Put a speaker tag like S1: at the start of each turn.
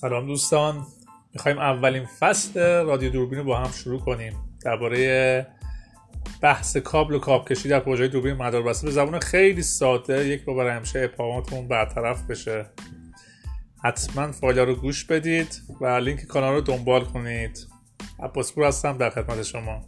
S1: سلام دوستان. می‌خوایم اولین فصل رادیو دوربین رو با هم شروع کنیم. درباره بحث کابل و کاب کشی در پروژه دوربین مداربسته به زبان خیلی ساده یک بار همیشه اپاماتون برطرف بشه. حتما فایل رو گوش بدید و لینک کانال رو دنبال کنید. عباس پور هستم در خدمت شما.